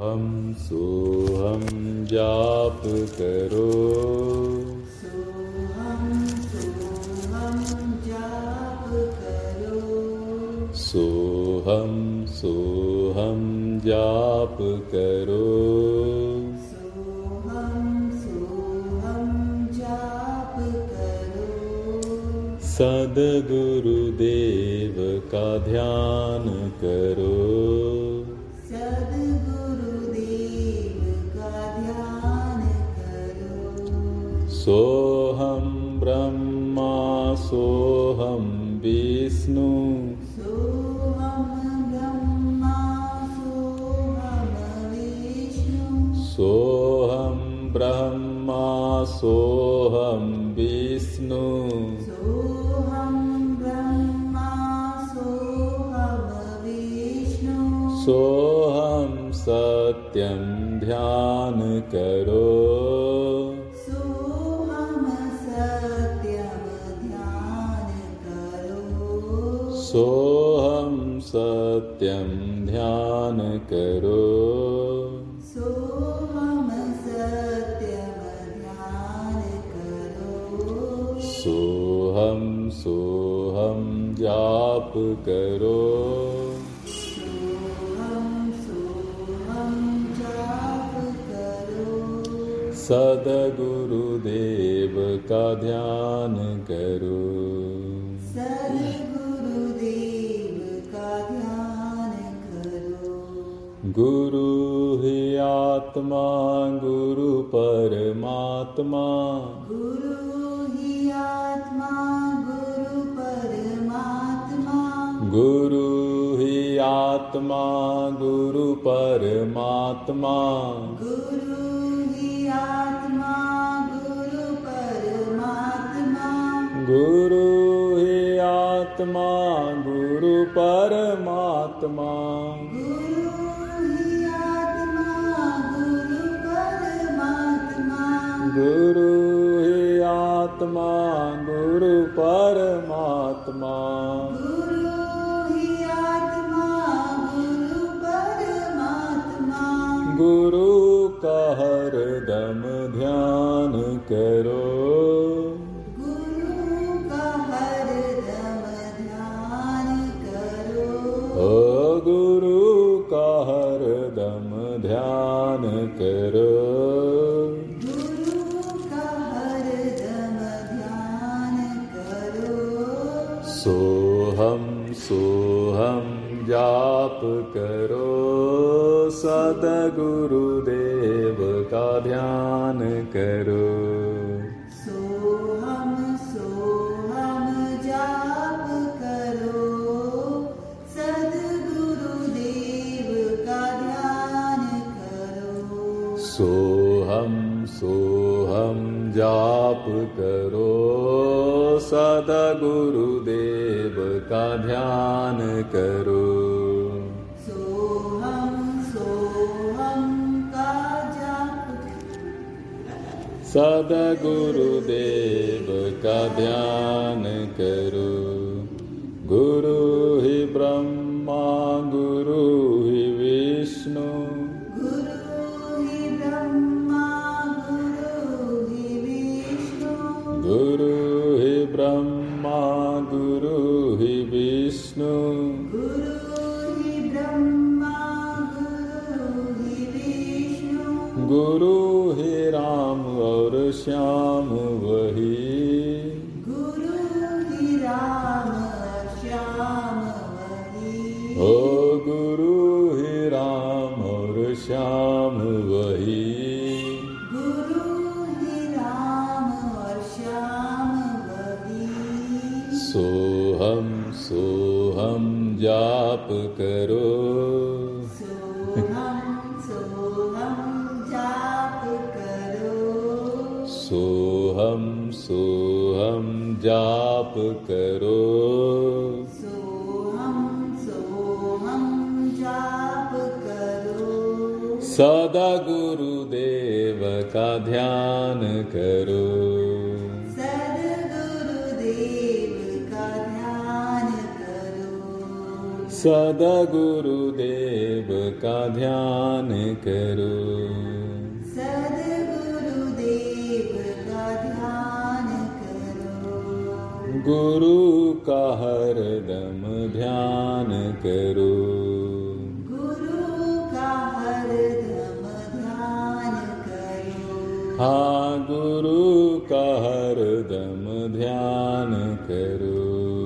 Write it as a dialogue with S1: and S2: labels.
S1: हम सोहम जाप करो।
S2: सोहम सोहम जाप करो।
S1: सोहम सोहम जाप करो।
S2: सोहम सोहम जाप करो।
S1: सदगुरुदेव का ध्यान करो। सोऽहं ब्रह्मा सोऽहं विष्णु।
S2: सोऽहं ब्रह्मा सोऽहं विष्णु।
S1: सोऽहं सत्यं ध्यान करो।
S2: सोहम सत्यम ध्यान करो।
S1: सोहम सत्यम ध्यान करो।
S2: सोहम
S1: सोहम जाप करो।
S2: सोहम सोहम जाप
S1: सदगुरुदेव का ध्यान करो।
S2: सद्गुरुदेव
S1: गुरु ही आत्मा गुरु परमात्मा।
S2: गुरु ही आत्मा गुरु परमात्मा।
S1: गुरु ही आत्मा गुरु परमात्मा।
S2: गुरु ही आत्मा गुरु परमात्मा।
S1: गुरु ही आत्मा गुरु परमात्मा।
S2: परमात्मा
S1: गुरु परमात्मा।
S2: गुरु
S1: का हर दम ध्यान करो।
S2: गुरु का दम ध्यान करो।
S1: ओ गुरु का
S2: हर दम ध्यान करो।
S1: सोहम सोहम जाप करो। सदगुरुदेव का ध्यान करो।
S2: सोहम सोहम जाप करो। सद्गुरुदेव का ध्यान करो।
S1: सोहम सोहम जाप करो। सदगुरुदेव का ध्यान करो।
S2: सोहम सोहम का जाप
S1: सदगुरुदेव का ध्यान करो। गुरु ही ब्रह्मा गुरु ही विष्णु।
S2: गुरु ही
S1: राम और श्याम वही सोहम जाप करो।
S2: सोहम सोहम जाप करो।
S1: सोहम सोहम जाप करो।
S2: सोहम सोहम जाप करो।
S1: सदा गुरुदेव का ध्यान करो। का ध्यान करो।
S2: सदगुरुदेव का ध्यान करो।
S1: गुरु का हरदम ध्यान करो।
S2: गुरु का हरदम ध्यान करो।
S1: हाँ गुरु का हरदम ध्यान करो।